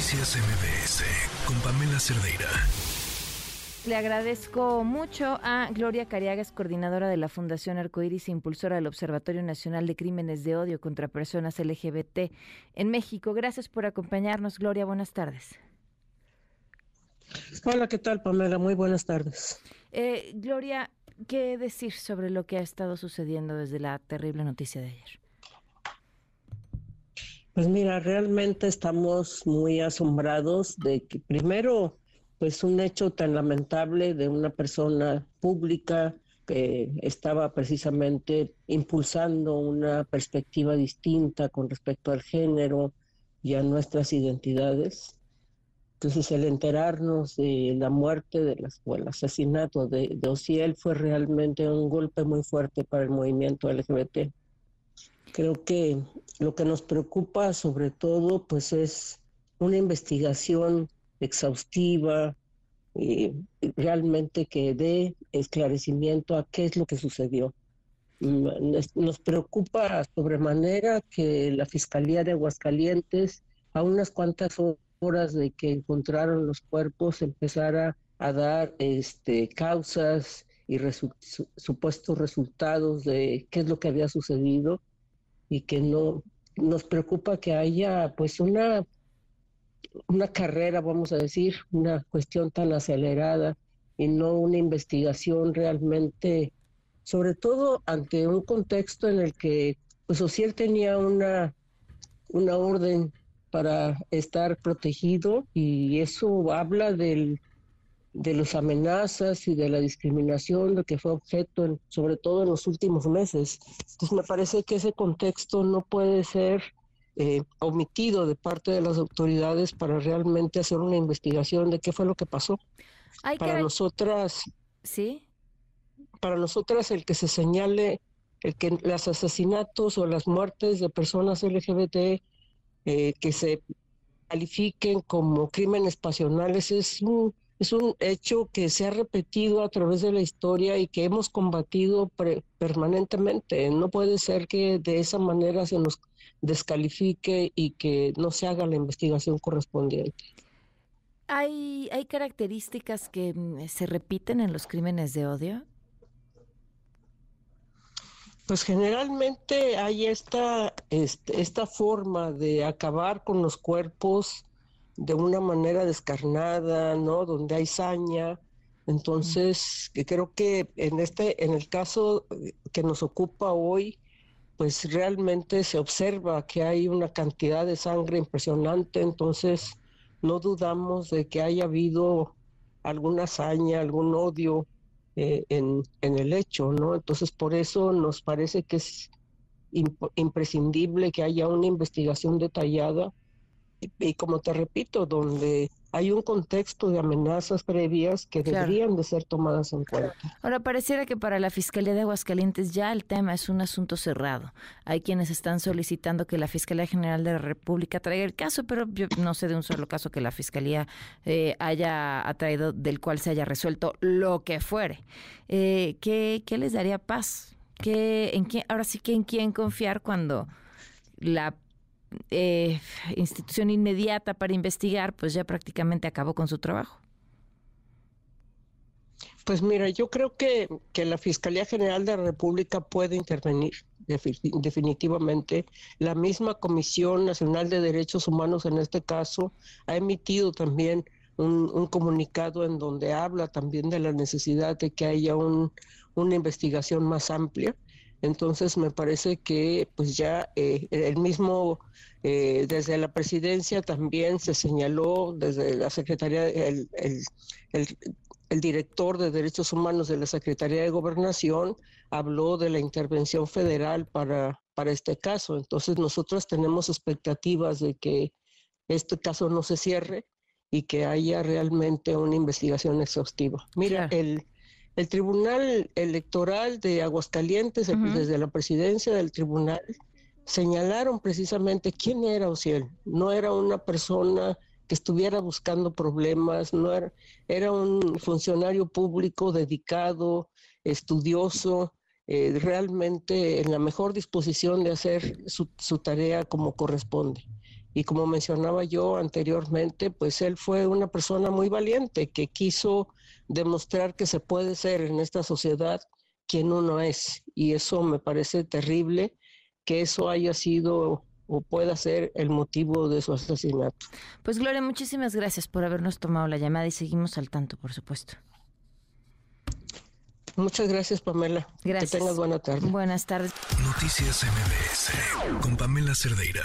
Noticias MBS con Pamela Cerdeira. Le agradezco mucho a Gloria Cariagas, coordinadora de la Fundación Arcoíris e impulsora del Observatorio Nacional de Crímenes de Odio contra Personas LGBT en México. Gracias por acompañarnos, Gloria. Buenas tardes. Hola, ¿qué tal, Pamela? Muy buenas tardes. Eh, Gloria, ¿qué decir sobre lo que ha estado sucediendo desde la terrible noticia de ayer? Pues mira, realmente estamos muy asombrados de que primero pues un hecho tan lamentable de una persona pública que estaba precisamente impulsando una perspectiva distinta con respecto al género y a nuestras identidades. Entonces el enterarnos de la muerte de las, o el asesinato de, de Ociel fue realmente un golpe muy fuerte para el movimiento LGBT. Creo que lo que nos preocupa sobre todo pues es una investigación exhaustiva, y realmente que dé esclarecimiento a qué es lo que sucedió. Mm, nos preocupa sobremanera que la Fiscalía de Aguascalientes, a unas cuantas horas de que encontraron los cuerpos, empezara a dar este, causas y supuestos resultados de qué es lo que había sucedido y que no nos preocupa que haya pues una una carrera, vamos a decir, una cuestión tan acelerada y no una investigación realmente, sobre todo ante un contexto en el que pues Ociel tenía una, una orden para estar protegido y eso habla del, de las amenazas y de la discriminación de que fue objeto, sobre todo en los últimos meses. Entonces me parece que ese contexto no puede ser eh, omitido de parte de las autoridades para realmente hacer una investigación de qué fue lo que pasó. para nosotras, sí. Para nosotras el que se señale el que los asesinatos o las muertes de personas LGBT eh, que se califiquen como crímenes pasionales es un es un hecho que se ha repetido a través de la historia y que hemos combatido permanentemente. No puede ser que de esa manera se nos descalifique y que no se haga la investigación correspondiente. ¿Hay, hay características que mm, se repiten en los crímenes de odio? Pues generalmente hay esta, este, esta forma de acabar con los cuerpos de una manera descarnada, ¿no? Donde hay saña. Entonces, que creo que en este, en el caso que nos ocupa hoy, pues realmente se observa que hay una cantidad de sangre impresionante, entonces no dudamos de que haya habido alguna saña, algún odio eh, en, en, el hecho, ¿no? Entonces por eso nos parece que es imprescindible que haya una investigación detallada y como te repito, donde hay un contexto de amenazas previas que deberían de ser tomadas en cuenta. Ahora, pareciera que para la Fiscalía de Aguascalientes ya el tema es un asunto cerrado. Hay quienes están solicitando que la Fiscalía General de la República traiga el caso, pero yo no sé de un solo caso que la Fiscalía eh, haya atraído del cual se haya resuelto lo que fuere. Eh, ¿qué, ¿Qué les daría paz? ¿Qué, en quién, ahora sí que en quién confiar cuando la eh, institución inmediata para investigar, pues ya prácticamente acabó con su trabajo. Pues mira, yo creo que, que la Fiscalía General de la República puede intervenir definitivamente. La misma Comisión Nacional de Derechos Humanos en este caso ha emitido también un, un comunicado en donde habla también de la necesidad de que haya un, una investigación más amplia entonces me parece que pues ya eh, el mismo, eh, desde la presidencia también se señaló, desde la Secretaría, el, el, director de Derechos Humanos de la Secretaría de Gobernación habló de la intervención federal para, para este caso. Entonces nosotros tenemos expectativas de que este caso no se cierre y que haya realmente una investigación exhaustiva. Mira, el el Tribunal Electoral de Aguascalientes, desde la presidencia del tribunal, señalaron precisamente quién era Ociel. No era una persona que estuviera buscando problemas, no era, era un funcionario público dedicado, estudioso, eh, realmente en la mejor disposición de hacer su, su, tarea como corresponde. Y como mencionaba yo anteriormente, pues él fue una persona muy valiente que quiso demostrar que se puede ser en esta sociedad quien uno es. Y eso me parece terrible que eso haya sido o pueda ser el motivo de su asesinato. Pues Gloria, muchísimas gracias por habernos tomado la llamada y seguimos al tanto, por supuesto. Muchas gracias, Pamela. Gracias. Que tengas buena tarde. Buenas tardes. Noticias MBS con Pamela Cerdeira.